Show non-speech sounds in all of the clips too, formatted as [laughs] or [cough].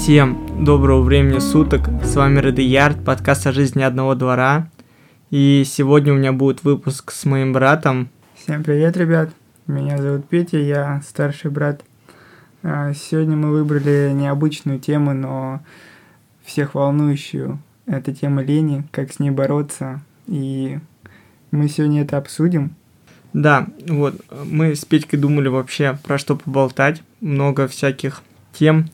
Всем доброго времени суток, с вами Ярд, подкаст о жизни одного двора. И сегодня у меня будет выпуск с моим братом. Всем привет, ребят, меня зовут Петя, я старший брат. А, сегодня мы выбрали необычную тему, но всех волнующую. Это тема лени, как с ней бороться. И мы сегодня это обсудим. Да, вот, мы с Петькой думали вообще про что поболтать. Много всяких тем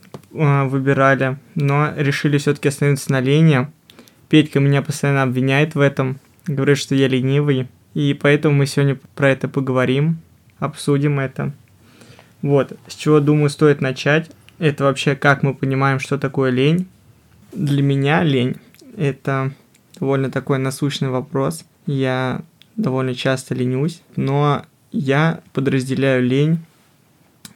выбирали, но решили все-таки остановиться на лени. Петька меня постоянно обвиняет в этом, говорит, что я ленивый, и поэтому мы сегодня про это поговорим, обсудим это. Вот, с чего, думаю, стоит начать, это вообще как мы понимаем, что такое лень. Для меня лень – это довольно такой насущный вопрос. Я довольно часто ленюсь, но я подразделяю лень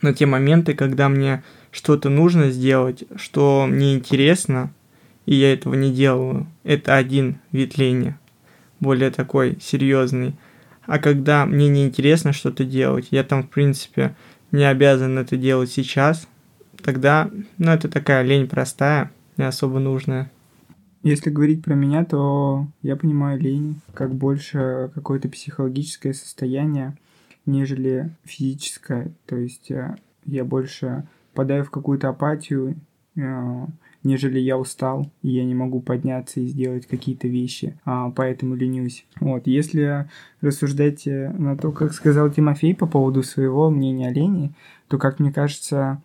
на те моменты, когда мне что-то нужно сделать, что мне интересно, и я этого не делаю. Это один вид лени, более такой серьезный. А когда мне не интересно что-то делать, я там, в принципе, не обязан это делать сейчас, тогда, ну, это такая лень простая, не особо нужная. Если говорить про меня, то я понимаю лень как больше какое-то психологическое состояние, нежели физическое. То есть э, я больше впадаю в какую-то апатию, э, нежели я устал, и я не могу подняться и сделать какие-то вещи, а, поэтому ленюсь. Вот, если рассуждать э, на то, как сказал Тимофей по поводу своего мнения о лени, то, как мне кажется,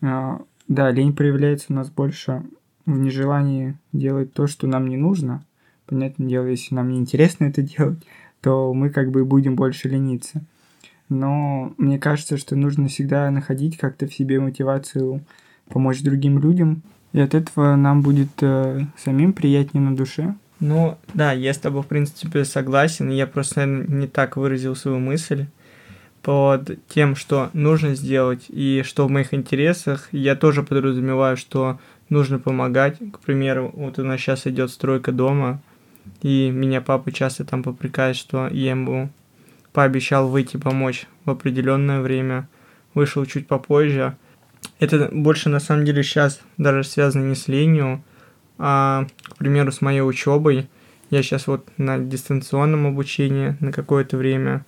э, да, лень проявляется у нас больше в нежелании делать то, что нам не нужно. Понятное дело, если нам не интересно это делать, то мы как бы будем больше лениться но мне кажется, что нужно всегда находить как-то в себе мотивацию помочь другим людям, и от этого нам будет э, самим приятнее на душе. Ну, да, я с тобой, в принципе, согласен, я просто, наверное, не так выразил свою мысль под тем, что нужно сделать и что в моих интересах. Я тоже подразумеваю, что нужно помогать. К примеру, вот у нас сейчас идет стройка дома, и меня папа часто там попрекает, что я ему пообещал выйти помочь в определенное время, вышел чуть попозже. Это больше на самом деле сейчас даже связано не с ленью, а, к примеру, с моей учебой. Я сейчас вот на дистанционном обучении на какое-то время,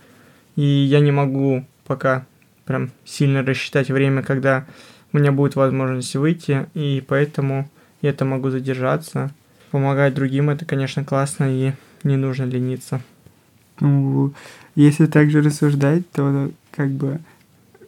и я не могу пока прям сильно рассчитать время, когда у меня будет возможность выйти, и поэтому я это могу задержаться. Помогать другим это, конечно, классно, и не нужно лениться. Ну, если также рассуждать, то как бы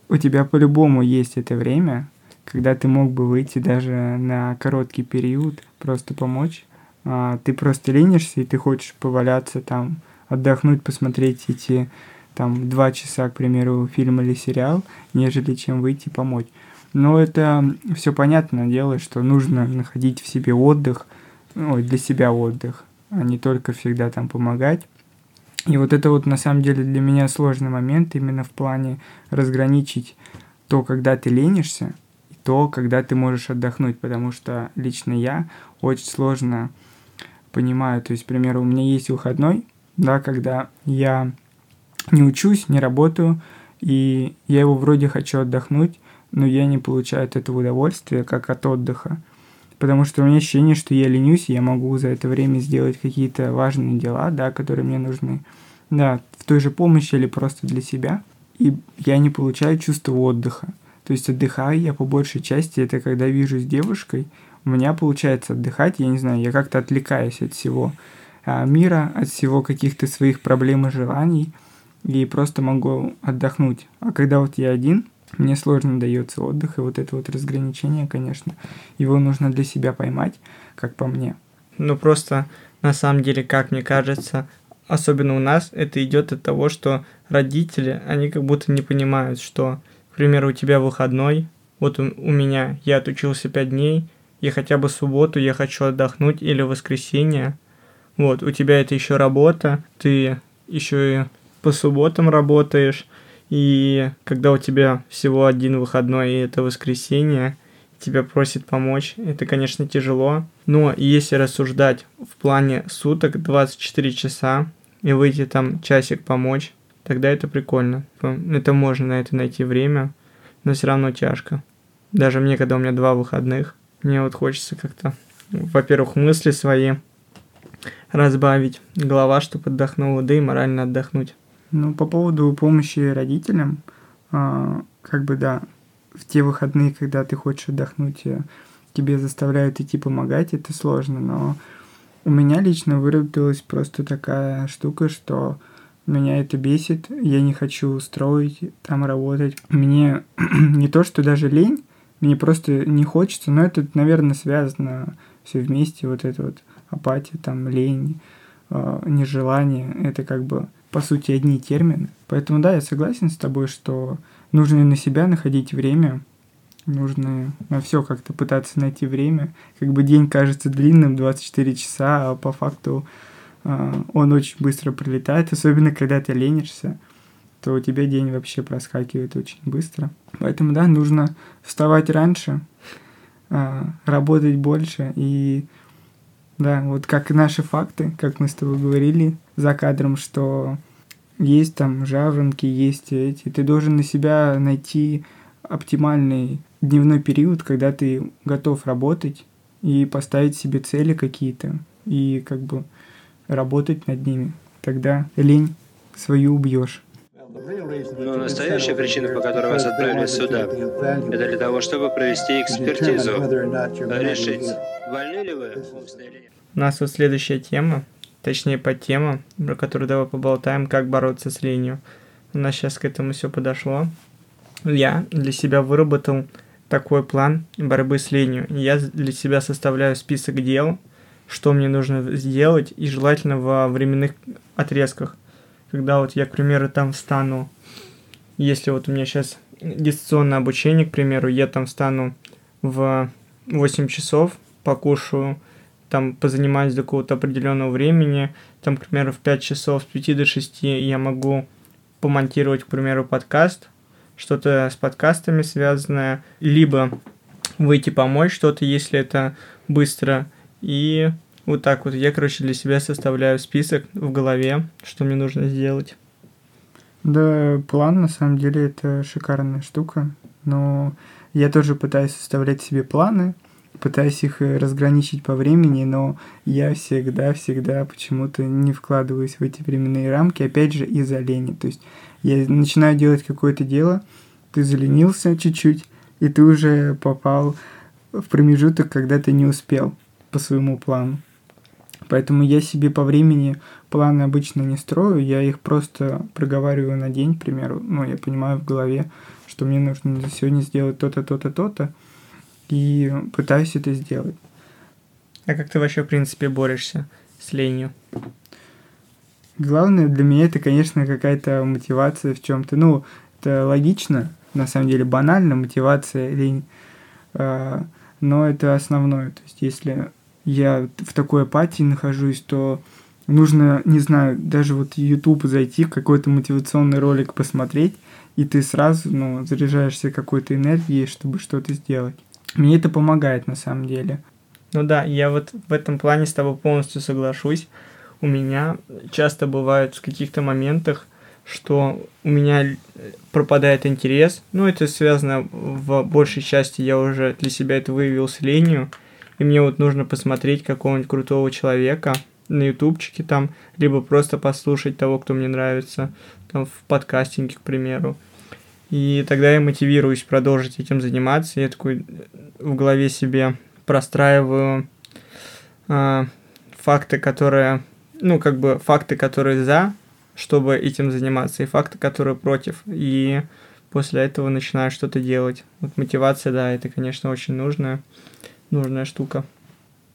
у тебя по-любому есть это время, когда ты мог бы выйти даже на короткий период, просто помочь. А, ты просто ленишься, и ты хочешь поваляться там, отдохнуть, посмотреть эти там два часа, к примеру, фильм или сериал, нежели чем выйти помочь. Но это все понятное дело, что нужно находить в себе отдых, ну, для себя отдых, а не только всегда там помогать. И вот это вот на самом деле для меня сложный момент именно в плане разграничить то, когда ты ленишься, и то, когда ты можешь отдохнуть, потому что лично я очень сложно понимаю, то есть, к примеру, у меня есть выходной, да, когда я не учусь, не работаю, и я его вроде хочу отдохнуть, но я не получаю от этого удовольствия, как от отдыха. Потому что у меня ощущение, что я ленюсь, и я могу за это время сделать какие-то важные дела, да, которые мне нужны. Да, в той же помощи или просто для себя. И я не получаю чувство отдыха. То есть отдыхаю я по большей части, это когда вижу с девушкой, у меня получается отдыхать, я не знаю, я как-то отвлекаюсь от всего а, мира, от всего каких-то своих проблем и желаний, и просто могу отдохнуть. А когда вот я один, мне сложно дается отдых, и вот это вот разграничение, конечно, его нужно для себя поймать, как по мне. Ну просто, на самом деле, как мне кажется, особенно у нас, это идет от того, что родители, они как будто не понимают, что, к примеру, у тебя выходной, вот у, у меня, я отучился 5 дней, и хотя бы субботу я хочу отдохнуть или воскресенье, вот, у тебя это еще работа, ты еще и по субботам работаешь, и когда у тебя всего один выходной, и это воскресенье, тебя просит помочь, это, конечно, тяжело. Но если рассуждать в плане суток 24 часа и выйти там часик помочь, тогда это прикольно. Это можно на это найти время, но все равно тяжко. Даже мне, когда у меня два выходных, Мне вот хочется как-то, во-первых, мысли свои разбавить, голова, чтобы отдохнула, да и морально отдохнуть. Ну, по поводу помощи родителям, а, как бы да, в те выходные, когда ты хочешь отдохнуть, э, тебе заставляют идти помогать, это сложно, но у меня лично выработалась просто такая штука, что меня это бесит, я не хочу строить, там работать. Мне [clears throat] не то, что даже лень, мне просто не хочется, но это, наверное, связано все вместе, вот это вот апатия, там, лень, э, нежелание, это как бы, по сути, одни термины. Поэтому, да, я согласен с тобой, что нужно на себя находить время, нужно на все как-то пытаться найти время. Как бы день кажется длинным, 24 часа, а по факту э, он очень быстро пролетает, особенно когда ты ленишься, то у тебя день вообще проскакивает очень быстро. Поэтому, да, нужно вставать раньше, э, работать больше и да, вот как наши факты, как мы с тобой говорили за кадром, что есть там жаворонки, есть эти. Ты должен на себя найти оптимальный дневной период, когда ты готов работать и поставить себе цели какие-то и как бы работать над ними. Тогда лень свою убьешь. Но настоящая причина, по которой вас отправили сюда, это для того, чтобы провести экспертизу, решить, больны ли вы У нас вот следующая тема, точнее по тема, про которую давай поболтаем, как бороться с ленью. У нас сейчас к этому все подошло. Я для себя выработал такой план борьбы с ленью. Я для себя составляю список дел, что мне нужно сделать, и желательно во временных отрезках когда вот я, к примеру, там встану, если вот у меня сейчас дистанционное обучение, к примеру, я там встану в 8 часов, покушаю, там позанимаюсь до какого-то определенного времени, там, к примеру, в 5 часов, с 5 до 6 я могу помонтировать, к примеру, подкаст, что-то с подкастами связанное, либо выйти помочь что-то, если это быстро, и вот так вот. Я, короче, для себя составляю список в голове, что мне нужно сделать. Да, план на самом деле это шикарная штука, но я тоже пытаюсь составлять себе планы, пытаюсь их разграничить по времени, но я всегда-всегда почему-то не вкладываюсь в эти временные рамки, опять же, из-за лени. То есть я начинаю делать какое-то дело, ты заленился чуть-чуть, и ты уже попал в промежуток, когда ты не успел по своему плану. Поэтому я себе по времени планы обычно не строю, я их просто проговариваю на день, к примеру. Ну, я понимаю в голове, что мне нужно сегодня сделать то-то, то-то, то-то, и пытаюсь это сделать. А как ты вообще, в принципе, борешься с ленью? Главное для меня это, конечно, какая-то мотивация в чем-то. Ну, это логично, на самом деле банально, мотивация, лень. А, но это основное. То есть, если я в такой апатии нахожусь, то нужно, не знаю, даже вот YouTube зайти, какой-то мотивационный ролик посмотреть, и ты сразу, ну, заряжаешься какой-то энергией, чтобы что-то сделать. Мне это помогает на самом деле. Ну да, я вот в этом плане с тобой полностью соглашусь. У меня часто бывает в каких-то моментах, что у меня пропадает интерес. Ну, это связано в большей части, я уже для себя это выявил с ленью и мне вот нужно посмотреть какого-нибудь крутого человека на ютубчике там, либо просто послушать того, кто мне нравится, там в подкастинге, к примеру. И тогда я мотивируюсь продолжить этим заниматься. Я такой в голове себе простраиваю э, факты, которые, ну, как бы факты, которые за, чтобы этим заниматься, и факты, которые против. И после этого начинаю что-то делать. Вот мотивация, да, это, конечно, очень нужно нужная штука.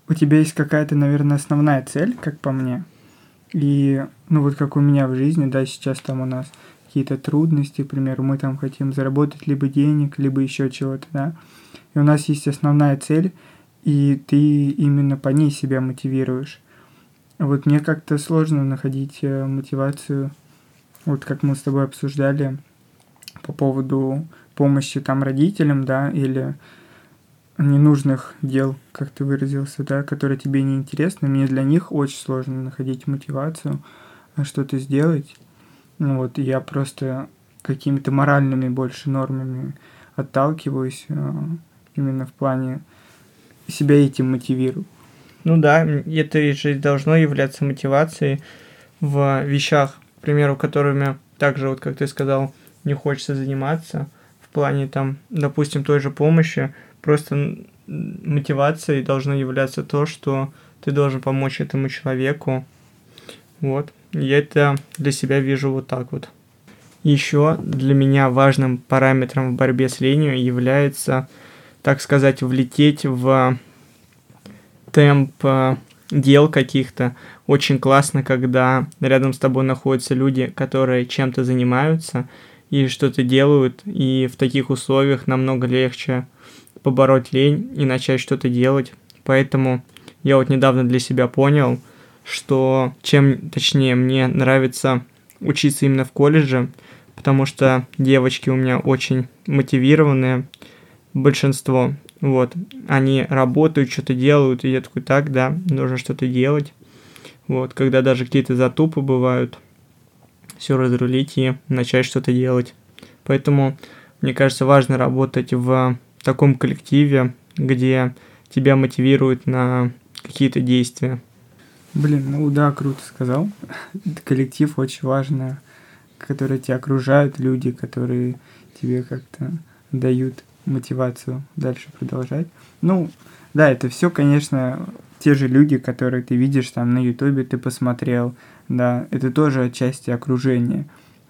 У тебя есть какая-то, наверное, основная цель, как по мне. И, ну вот как у меня в жизни, да, сейчас там у нас какие-то трудности, к примеру, мы там хотим заработать либо денег, либо еще чего-то, да. И у нас есть основная цель, и ты именно по ней себя мотивируешь. Вот мне как-то сложно находить э, мотивацию, вот как мы с тобой обсуждали по поводу помощи там родителям, да, или ненужных дел, как ты выразился, да, которые тебе не интересны. Мне для них очень сложно находить мотивацию а, что-то сделать. Ну вот, я просто какими-то моральными больше нормами отталкиваюсь, а, именно в плане себя этим мотивирую. Ну да, это же должно являться мотивацией в вещах, к примеру, которыми также, вот как ты сказал, не хочется заниматься, в плане там, допустим, той же помощи, просто мотивацией должно являться то, что ты должен помочь этому человеку. Вот. Я это для себя вижу вот так вот. Еще для меня важным параметром в борьбе с ленью является, так сказать, влететь в темп э, дел каких-то. Очень классно, когда рядом с тобой находятся люди, которые чем-то занимаются и что-то делают, и в таких условиях намного легче побороть лень и начать что-то делать. Поэтому я вот недавно для себя понял, что чем, точнее, мне нравится учиться именно в колледже, потому что девочки у меня очень мотивированные, большинство, вот, они работают, что-то делают, и я такой, так, да, нужно что-то делать, вот, когда даже какие-то затупы бывают, все разрулить и начать что-то делать. Поэтому, мне кажется, важно работать в таком коллективе, где тебя мотивируют на какие-то действия. Блин, ну да, круто сказал. [laughs] Коллектив очень важно, который тебя окружают, люди, которые тебе как-то дают мотивацию дальше продолжать. Ну, да, это все, конечно, те же люди, которые ты видишь там на Ютубе, ты посмотрел, да, это тоже отчасти окружение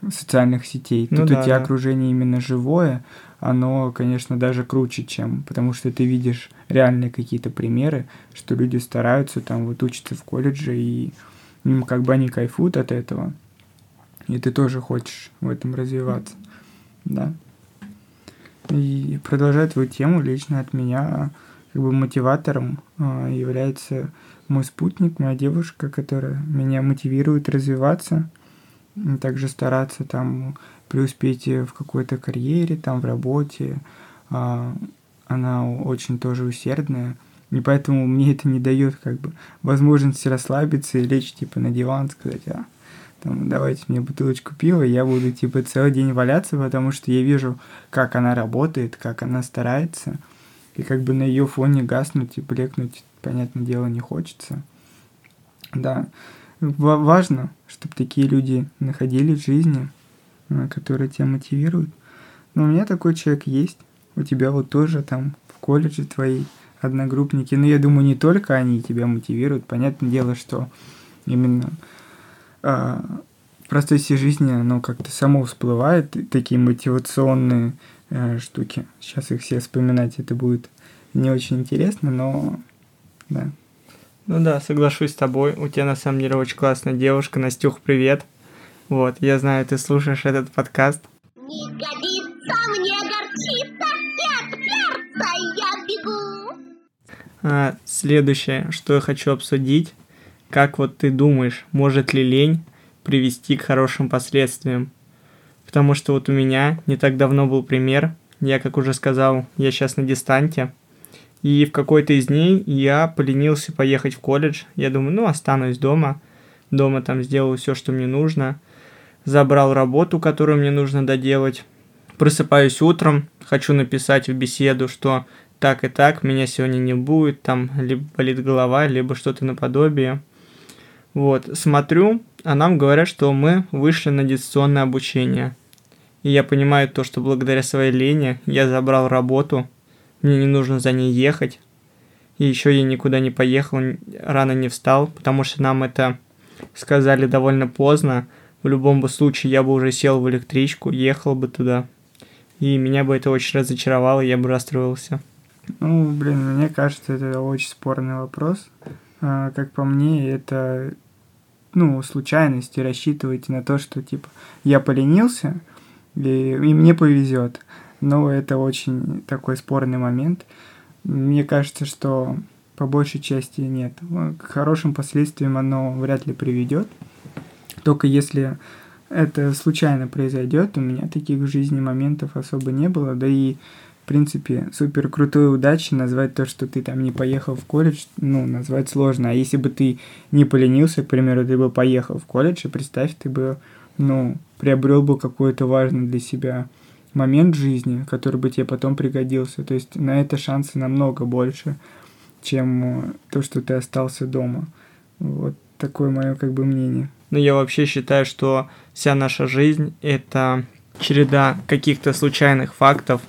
социальных сетей. Ну, Тут да, у тебя да. окружение именно живое, оно, конечно, даже круче, чем, потому что ты видишь реальные какие-то примеры, что люди стараются там вот учатся в колледже, и им как бы они кайфуют от этого, и ты тоже хочешь в этом развиваться, да. И продолжая твою тему, лично от меня как бы мотиватором э, является мой спутник, моя девушка, которая меня мотивирует развиваться, также стараться там преуспеть в какой-то карьере, там в работе. А, она очень тоже усердная. И поэтому мне это не дает как бы возможности расслабиться и лечь типа на диван, сказать, а, там, давайте мне бутылочку пива, я буду типа целый день валяться, потому что я вижу, как она работает, как она старается, и как бы на ее фоне гаснуть и блекнуть, понятное дело, не хочется. Да, важно, чтобы такие люди находились в жизни, Которые тебя мотивируют. Но у меня такой человек есть. У тебя вот тоже там в колледже твои одногруппники. Но я думаю, не только они тебя мотивируют. Понятное дело, что именно а, в процессе жизни оно как-то само всплывает, такие мотивационные а, штуки. Сейчас их все вспоминать это будет не очень интересно, но да. Ну да, соглашусь с тобой. У тебя на самом деле очень классная девушка. Настюх, привет. Вот, я знаю, ты слушаешь этот подкаст. Не годится мне горчица, от перца я бегу. А, следующее, что я хочу обсудить, как вот ты думаешь, может ли лень привести к хорошим последствиям? Потому что вот у меня не так давно был пример, я, как уже сказал, я сейчас на дистанте, и в какой-то из дней я поленился поехать в колледж. Я думаю, ну, останусь дома. Дома там сделаю все, что мне нужно забрал работу, которую мне нужно доделать. Просыпаюсь утром, хочу написать в беседу, что так и так, меня сегодня не будет, там либо болит голова, либо что-то наподобие. Вот, смотрю, а нам говорят, что мы вышли на дистанционное обучение. И я понимаю то, что благодаря своей лени я забрал работу, мне не нужно за ней ехать. И еще я никуда не поехал, рано не встал, потому что нам это сказали довольно поздно, в любом бы случае я бы уже сел в электричку, ехал бы туда. И меня бы это очень разочаровало, я бы расстроился. Ну, блин, мне кажется, это очень спорный вопрос. А, как по мне, это, ну, случайность, и рассчитывайте на то, что, типа, я поленился, и, и мне повезет. Но это очень такой спорный момент. Мне кажется, что по большей части нет. К хорошим последствиям оно вряд ли приведет. Только если это случайно произойдет, у меня таких в жизни моментов особо не было, да и в принципе, супер крутой удачи назвать то, что ты там не поехал в колледж, ну, назвать сложно. А если бы ты не поленился, к примеру, ты бы поехал в колледж, и представь, ты бы, ну, приобрел бы какой-то важный для себя момент в жизни, который бы тебе потом пригодился. То есть на это шансы намного больше. чем то, что ты остался дома. Вот такое мое как бы мнение. Но я вообще считаю, что вся наша жизнь – это череда каких-то случайных фактов,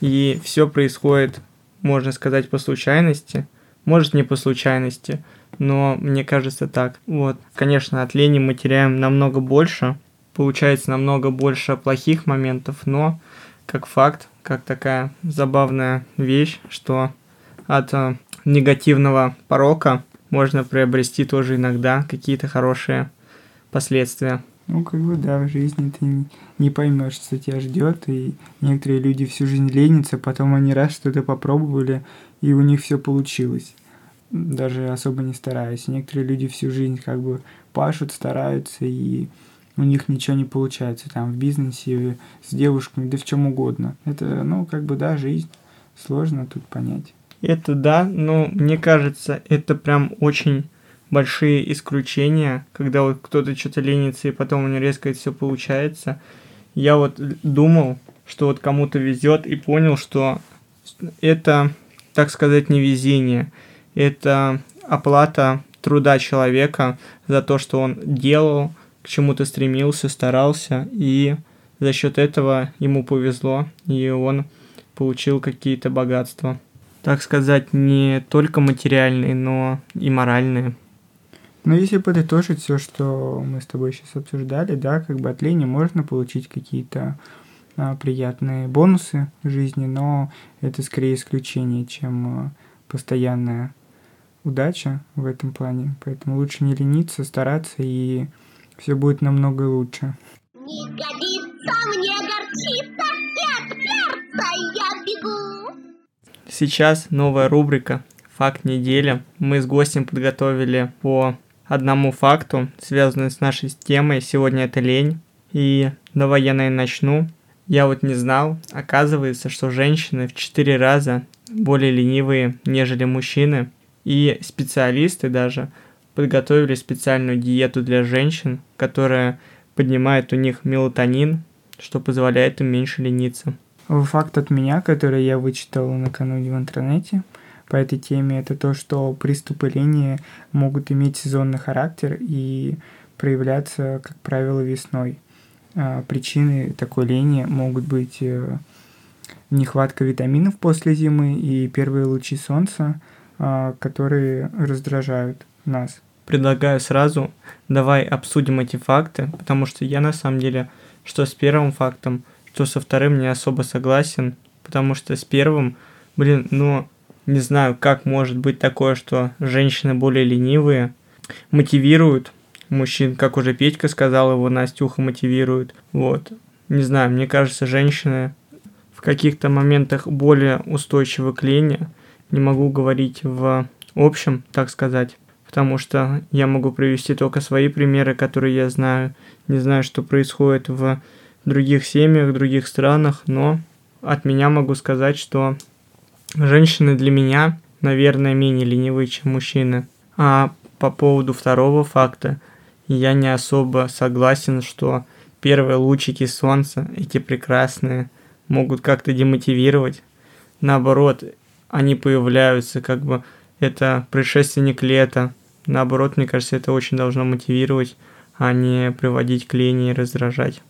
и все происходит, можно сказать, по случайности. Может, не по случайности, но мне кажется так. Вот, конечно, от лени мы теряем намного больше, получается намного больше плохих моментов, но как факт, как такая забавная вещь, что от э, негативного порока можно приобрести тоже иногда какие-то хорошие последствия. Ну, как бы, да, в жизни ты не поймешь, что тебя ждет, и некоторые люди всю жизнь ленятся, потом они раз что-то попробовали, и у них все получилось, даже особо не стараясь. Некоторые люди всю жизнь как бы пашут, стараются, и у них ничего не получается там в бизнесе, с девушками, да в чем угодно. Это, ну, как бы, да, жизнь. Сложно тут понять. Это да, но мне кажется, это прям очень большие исключения, когда вот кто-то что-то ленится и потом у него резко это все получается. Я вот думал, что вот кому-то везет и понял, что это, так сказать, не везение. Это оплата труда человека за то, что он делал, к чему-то стремился, старался, и за счет этого ему повезло, и он получил какие-то богатства. Так сказать, не только материальные, но и моральные. Но если подытожить все, что мы с тобой сейчас обсуждали, да, как бы от лени можно получить какие-то а, приятные бонусы в жизни, но это скорее исключение, чем а, постоянная удача в этом плане. Поэтому лучше не лениться, стараться, и все будет намного лучше. Не годится мне горчица, от я бегу. Сейчас новая рубрика «Факт недели». Мы с гостем подготовили по одному факту, связанному с нашей темой. Сегодня это лень. И давай я, наверное, начну. Я вот не знал, оказывается, что женщины в 4 раза более ленивые, нежели мужчины. И специалисты даже подготовили специальную диету для женщин, которая поднимает у них мелатонин, что позволяет им меньше лениться. Факт от меня, который я вычитал накануне в интернете – по этой теме, это то, что приступы лени могут иметь сезонный характер и проявляться, как правило, весной. А, причины такой лени могут быть э, нехватка витаминов после зимы и первые лучи солнца, а, которые раздражают нас. Предлагаю сразу, давай обсудим эти факты, потому что я на самом деле, что с первым фактом, что со вторым не особо согласен, потому что с первым, блин, ну, не знаю, как может быть такое, что женщины более ленивые, мотивируют мужчин, как уже Петька сказал, его Настюха мотивирует. Вот. Не знаю, мне кажется, женщины в каких-то моментах более устойчивы к лени. Не могу говорить в общем, так сказать, потому что я могу привести только свои примеры, которые я знаю. Не знаю, что происходит в других семьях, других странах, но от меня могу сказать, что Женщины для меня, наверное, менее ленивые, чем мужчины. А по поводу второго факта, я не особо согласен, что первые лучики солнца, эти прекрасные, могут как-то демотивировать. Наоборот, они появляются, как бы это предшественник лета. Наоборот, мне кажется, это очень должно мотивировать, а не приводить к лени и раздражать.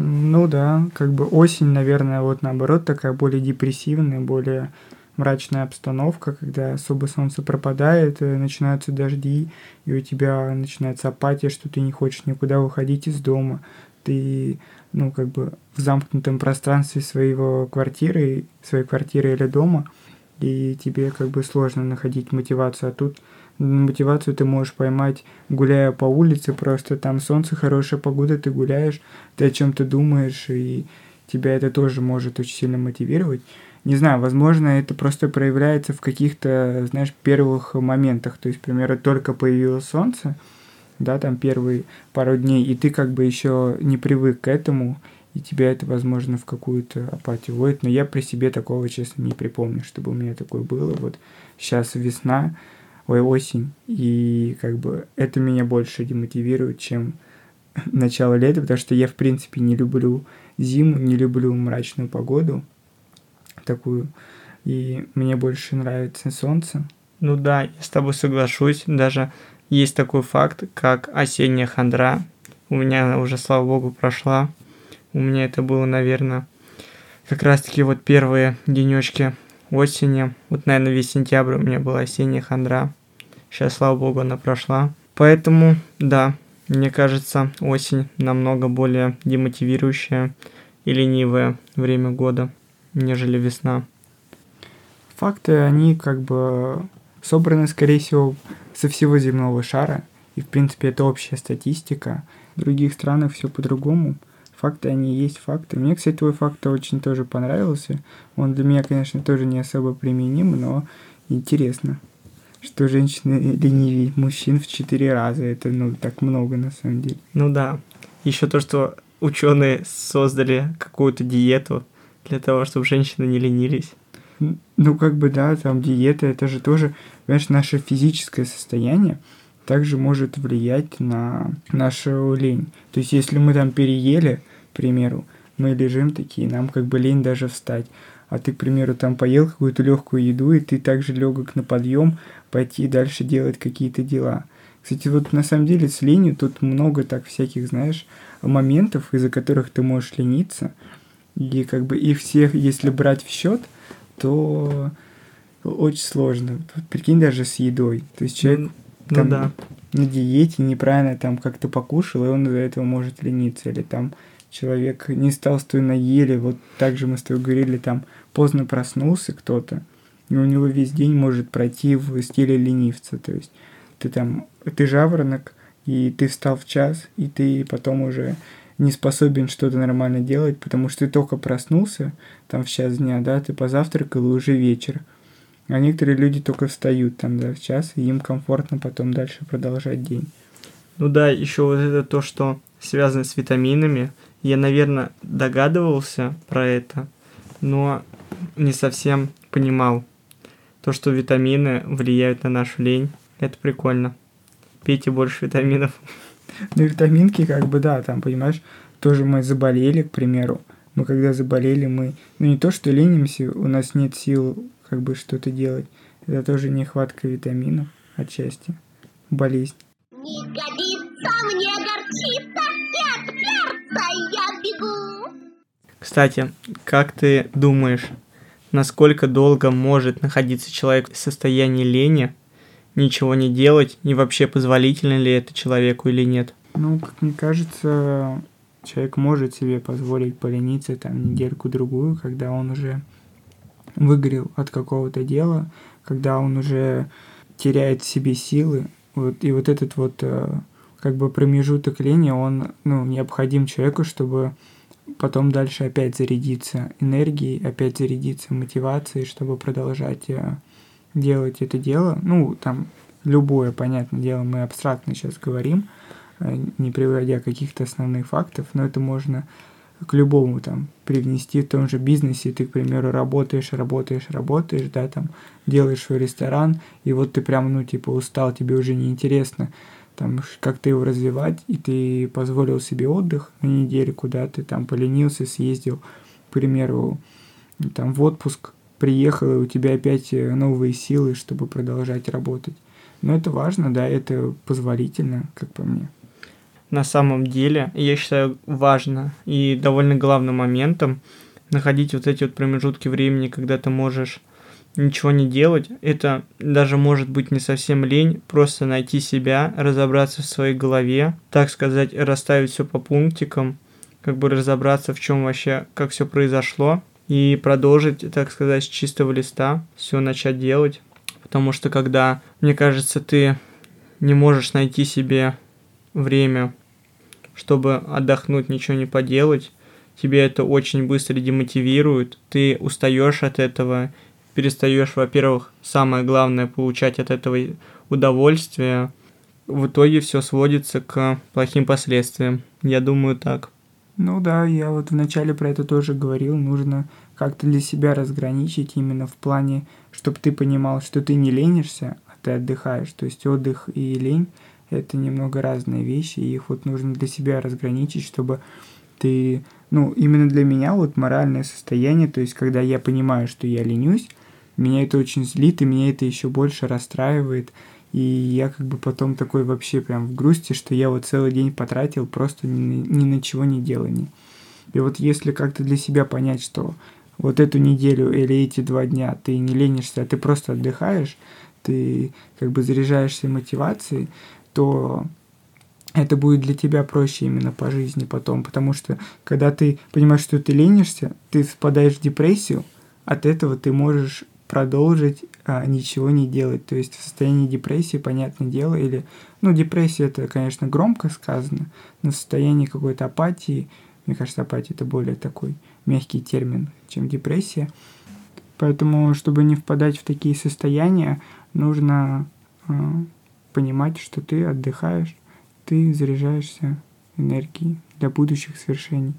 Ну да, как бы осень, наверное, вот наоборот такая более депрессивная, более мрачная обстановка, когда особо солнце пропадает, э, начинаются дожди, и у тебя начинается апатия, что ты не хочешь никуда выходить из дома. Ты, ну, как бы в замкнутом пространстве своего квартиры, своей квартиры или дома, и тебе как бы сложно находить мотивацию. А тут мотивацию ты можешь поймать, гуляя по улице, просто там солнце, хорошая погода, ты гуляешь, ты о чем-то думаешь, и тебя это тоже может очень сильно мотивировать. Не знаю, возможно, это просто проявляется в каких-то, знаешь, первых моментах. То есть, к примеру, только появилось солнце, да, там первые пару дней, и ты как бы еще не привык к этому, и тебя это, возможно, в какую-то апатию вводит. Но я при себе такого, честно, не припомню, чтобы у меня такое было. Вот сейчас весна, ой, осень, и как бы это меня больше демотивирует, чем [laughs] начало лета, потому что я, в принципе, не люблю зиму, не люблю мрачную погоду такую. и мне больше нравится солнце. Ну да, я с тобой соглашусь. Даже есть такой факт, как осенняя хандра. У меня она уже, слава богу, прошла. У меня это было, наверное, как раз-таки вот первые денечки осени. Вот, наверное, весь сентябрь у меня была осенняя хандра. Сейчас, слава богу, она прошла. Поэтому, да, мне кажется, осень намного более демотивирующая и ленивое время года, нежели весна. Факты, они как бы собраны, скорее всего, со всего земного шара, и, в принципе, это общая статистика. В других странах все по-другому. Факты, они есть факты. Мне, кстати, твой факт очень тоже понравился. Он для меня, конечно, тоже не особо применим, но интересно, что женщины ленивее мужчин в четыре раза. Это, ну, так много, на самом деле. Ну да. Еще то, что ученые создали какую-то диету для того, чтобы женщины не ленились. Ну, как бы, да, там диета, это же тоже, понимаешь, наше физическое состояние также может влиять на нашу лень. То есть, если мы там переели, примеру, мы лежим такие, нам как бы лень даже встать. А ты, к примеру, там поел какую-то легкую еду, и ты также легок на подъем пойти дальше делать какие-то дела. Кстати, вот на самом деле с ленью тут много так всяких, знаешь, моментов, из-за которых ты можешь лениться. И как бы их всех, если брать в счет, то очень сложно. Прикинь, даже с едой. То есть человек ну, там, ну да. на диете неправильно там как-то покушал, и он из-за этого может лениться. Или там человек не стал с той наели, вот так же мы с тобой говорили, там поздно проснулся кто-то, и у него весь день может пройти в стиле ленивца. То есть ты там, ты жаворонок, и ты встал в час, и ты потом уже не способен что-то нормально делать, потому что ты только проснулся, там в час дня, да, ты позавтракал, и уже вечер. А некоторые люди только встают там, да, в час, и им комфортно потом дальше продолжать день. Ну да, еще вот это то, что связано с витаминами. Я, наверное, догадывался про это, но не совсем понимал. То, что витамины влияют на нашу лень, это прикольно. Пейте больше витаминов. [laughs] Ну, витаминки, как бы, да, там, понимаешь, тоже мы заболели, к примеру. Мы когда заболели, мы, ну, не то, что ленимся, у нас нет сил, как бы, что-то делать. Это тоже нехватка витаминов отчасти. Болезнь. Не годится мне горчица, я бегу. Кстати, как ты думаешь, насколько долго может находиться человек в состоянии лени, ничего не делать, и вообще позволительно ли это человеку или нет? Ну, как мне кажется, человек может себе позволить полениться там недельку-другую, когда он уже выгорел от какого-то дела, когда он уже теряет в себе силы. Вот, и вот этот вот э, как бы промежуток лени, он ну, необходим человеку, чтобы потом дальше опять зарядиться энергией, опять зарядиться мотивацией, чтобы продолжать э, делать это дело, ну, там, любое, понятное дело, мы абстрактно сейчас говорим, э, не приводя каких-то основных фактов, но это можно к любому там привнести в том же бизнесе, ты, к примеру, работаешь, работаешь, работаешь, да, там, делаешь свой ресторан, и вот ты прям, ну, типа, устал, тебе уже неинтересно, там, как ты его развивать, и ты позволил себе отдых на неделю, куда ты там поленился, съездил, к примеру, там, в отпуск, приехал, и у тебя опять э, новые силы, чтобы продолжать работать. Но это важно, да, это позволительно, как по мне. На самом деле, я считаю, важно и довольно главным моментом находить вот эти вот промежутки времени, когда ты можешь ничего не делать. Это даже может быть не совсем лень, просто найти себя, разобраться в своей голове, так сказать, расставить все по пунктикам, как бы разобраться, в чем вообще, как все произошло, и продолжить, так сказать, с чистого листа все начать делать. Потому что когда, мне кажется, ты не можешь найти себе время, чтобы отдохнуть, ничего не поделать, тебе это очень быстро демотивирует, ты устаешь от этого, перестаешь, во-первых, самое главное, получать от этого удовольствие. В итоге все сводится к плохим последствиям. Я думаю так. Ну да, я вот вначале про это тоже говорил, нужно как-то для себя разграничить именно в плане, чтобы ты понимал, что ты не ленишься, а ты отдыхаешь. То есть отдых и лень – это немного разные вещи, и их вот нужно для себя разграничить, чтобы ты, ну, именно для меня вот моральное состояние, то есть когда я понимаю, что я ленюсь, Меня это очень злит, и меня это еще больше расстраивает. И я как бы потом такой вообще прям в грусти, что я вот целый день потратил просто ни, ни на чего не делание. И вот если как-то для себя понять, что вот эту неделю или эти два дня ты не ленишься, а ты просто отдыхаешь, ты как бы заряжаешься мотивацией, то это будет для тебя проще именно по жизни потом, потому что когда ты понимаешь, что ты ленишься, ты впадаешь в депрессию, от этого ты можешь продолжить а, ничего не делать. То есть в состоянии депрессии, понятное дело, или, ну, депрессия это, конечно, громко сказано, но в состоянии какой-то апатии, мне кажется, апатия это более такой мягкий термин, чем депрессия. Поэтому, чтобы не впадать в такие состояния, нужно э, понимать, что ты отдыхаешь, ты заряжаешься энергией для будущих свершений.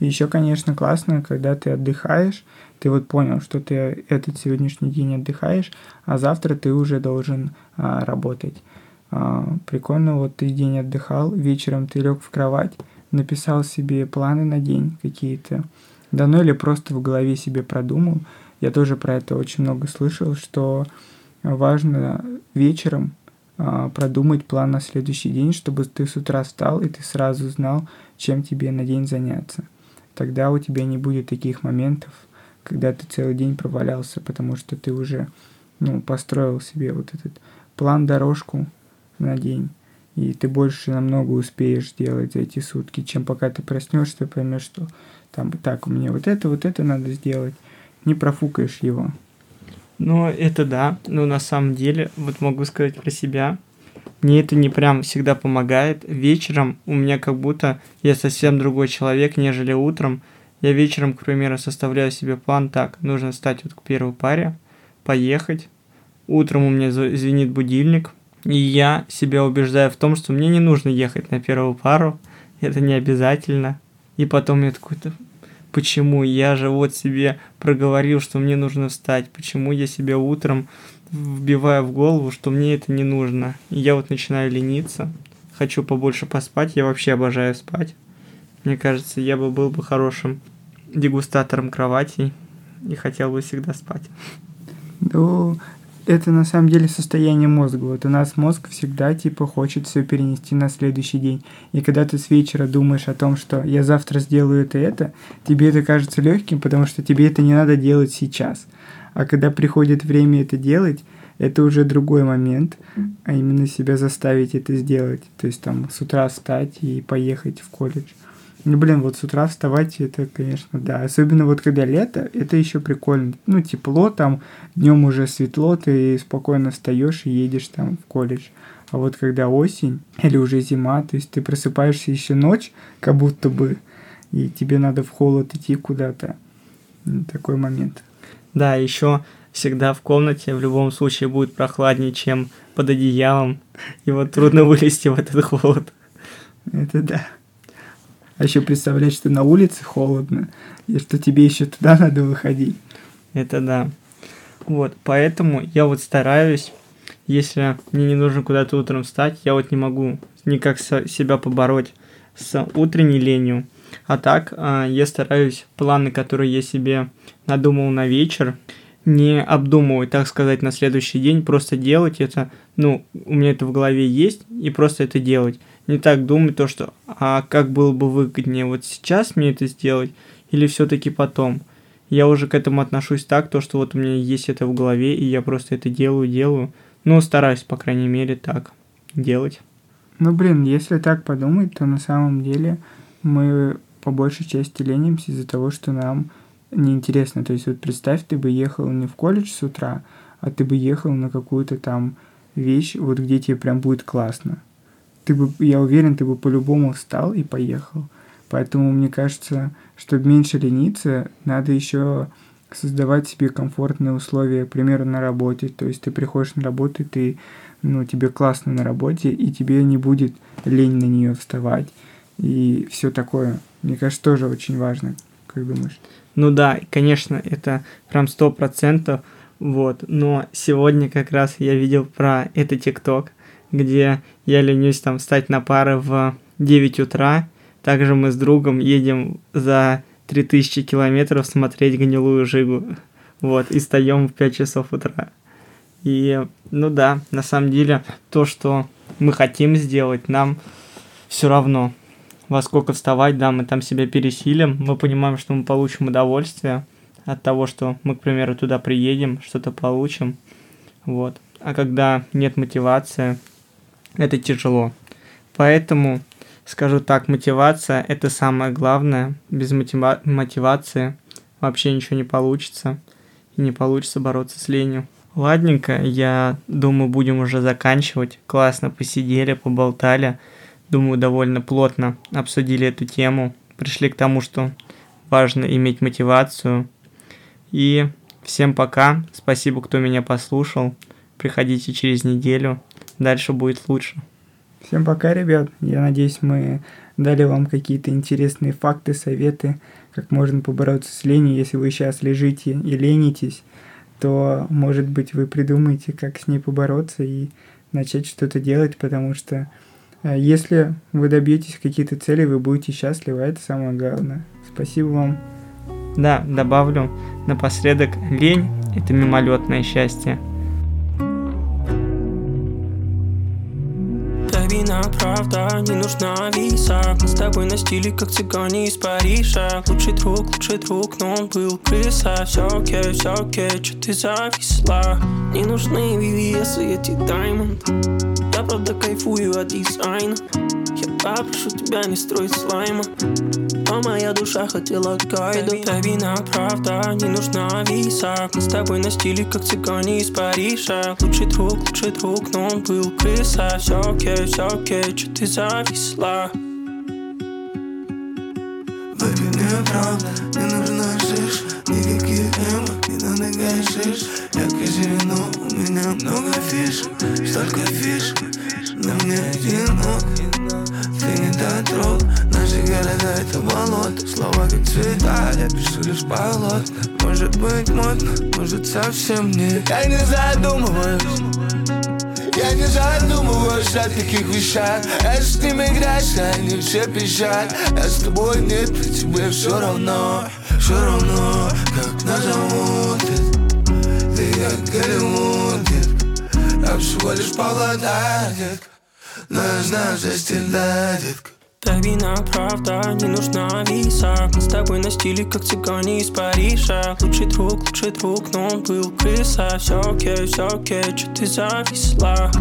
Еще, конечно, классно, когда ты отдыхаешь, ты вот понял, что ты этот сегодняшний день отдыхаешь, а завтра ты уже должен а, работать. А, прикольно, вот ты день отдыхал, вечером ты лег в кровать, написал себе планы на день какие-то, да ну или просто в голове себе продумал. Я тоже про это очень много слышал, что важно вечером а, продумать план на следующий день, чтобы ты с утра встал и ты сразу знал, чем тебе на день заняться. Тогда у тебя не будет таких моментов, когда ты целый день провалялся, потому что ты уже ну, построил себе вот этот план, дорожку на день, и ты больше намного успеешь сделать за эти сутки, чем пока ты проснешься, поймешь, что там так, мне вот это, вот это надо сделать, не профукаешь его. Ну, это да, но на самом деле, вот могу сказать про себя, мне это не прям всегда помогает. Вечером у меня как будто я совсем другой человек, нежели утром. Я вечером, к примеру, составляю себе план так, нужно встать вот к первой паре, поехать. Утром у меня звенит будильник, и я себя убеждаю в том, что мне не нужно ехать на первую пару, это не обязательно. И потом я такой, то почему? Я же вот себе проговорил, что мне нужно встать, почему я себе утром вбиваю в голову, что мне это не нужно. И я вот начинаю лениться, хочу побольше поспать, я вообще обожаю спать. Мне кажется, я бы был бы хорошим дегустатором кроватей и хотел бы всегда спать. Ну, это на самом деле состояние мозга. Вот у нас мозг всегда типа хочет все перенести на следующий день. И когда ты с вечера думаешь о том, что я завтра сделаю это и это, тебе это кажется легким, потому что тебе это не надо делать сейчас. А когда приходит время это делать, это уже другой момент, а именно себя заставить это сделать. То есть там с утра встать и поехать в колледж. Ну, блин, вот с утра вставать, это, конечно, да. Особенно вот когда лето, это еще прикольно. Ну, тепло там, днем уже светло, ты спокойно встаешь и едешь там в колледж. А вот когда осень или уже зима, то есть ты просыпаешься еще ночь, как будто бы, и тебе надо в холод идти куда-то. Такой момент. Да, еще всегда в комнате в любом случае будет прохладнее, чем под одеялом. И вот трудно [laughs] вылезти в этот холод. Это да. А еще представлять, что на улице холодно, и что тебе еще туда [laughs] надо выходить. Это да. Вот, поэтому я вот стараюсь, если мне не нужно куда-то утром встать, я вот не могу никак себя побороть с утренней ленью. А так, а, я стараюсь планы, которые я себе надумал на вечер, не обдумывать, так сказать, на следующий день, просто делать это, ну, у меня это в голове есть, и просто это делать не так думать то, что а как было бы выгоднее вот сейчас мне это сделать или все-таки потом. Я уже к этому отношусь так, то, что вот у меня есть это в голове, и я просто это делаю, делаю. Ну, стараюсь, по крайней мере, так делать. Ну, блин, если так подумать, то на самом деле мы по большей части ленимся из-за того, что нам неинтересно. То есть вот представь, ты бы ехал не в колледж с утра, а ты бы ехал на какую-то там вещь, вот где тебе прям будет классно ты бы, я уверен, ты бы по-любому встал и поехал. Поэтому мне кажется, чтобы меньше лениться, надо еще создавать себе комфортные условия, к примеру, на работе. То есть ты приходишь на работу, ты, ну, тебе классно на работе, и тебе не будет лень на нее вставать. И все такое. Мне кажется, тоже очень важно. Как думаешь? Ну да, конечно, это прям сто процентов. Вот. Но сегодня как раз я видел про это ТикТок где я ленюсь там встать на пары в 9 утра. Также мы с другом едем за 3000 километров смотреть гнилую жигу. Вот, и встаем в 5 часов утра. И, ну да, на самом деле, то, что мы хотим сделать, нам все равно. Во сколько вставать, да, мы там себя пересилим, мы понимаем, что мы получим удовольствие от того, что мы, к примеру, туда приедем, что-то получим. Вот. А когда нет мотивации, это тяжело. Поэтому, скажу так, мотивация – это самое главное. Без мотива- мотивации вообще ничего не получится. И не получится бороться с ленью. Ладненько, я думаю, будем уже заканчивать. Классно посидели, поболтали. Думаю, довольно плотно обсудили эту тему. Пришли к тому, что важно иметь мотивацию. И всем пока. Спасибо, кто меня послушал. Приходите через неделю. Дальше будет лучше. Всем пока, ребят. Я надеюсь, мы дали вам какие-то интересные факты, советы, как можно побороться с ленью. Если вы сейчас лежите и ленитесь, то, может быть, вы придумаете, как с ней побороться и начать что-то делать, потому что если вы добьетесь какие-то цели, вы будете счастливы, а это самое главное. Спасибо вам. Да, добавлю напоследок, лень – это мимолетное счастье. Половина правда, не нужна виса Мы с тобой на стиле, как цыгане из Парижа. Лучший друг, лучший друг, но он был крыса. Все окей, все окей, что ты зависла? Не нужны VVS и эти Diamond Я правда кайфую от дизайна. Я попрошу тебя не строить слайма. А моя душа хотела гайду Тайвина правда, не нужна виса Мы с тобой на стиле, как цыгане из Парижа. Лучший друг, лучший друг, но он был крыса. Все окей, все окей, что ты зависла. Baby, мне правда не нужна шиш Никаких эмок, не надо гашиш Я казино, у меня много фиш. Столько фиш, на мне одинок Ты не дотрог, наши города это болото. Слова как цвета, я пишу лишь полотна Может быть модно, может совсем нет. Я не задумываюсь я не задумываюсь о таких вещах. Я с ними а они все пищат. Я с тобой нет, при тебе все равно Все равно, как назовут Ты как Голливуд, Я всего лишь павлодар, детка Но я знаю, за стиля, детка Тайвина правда, не нужна виса Мы с тобой на стиле, как цыгане из Парижа. Лучший друг, лучший друг, но он был крыса. Все окей, все окей, что ты зависла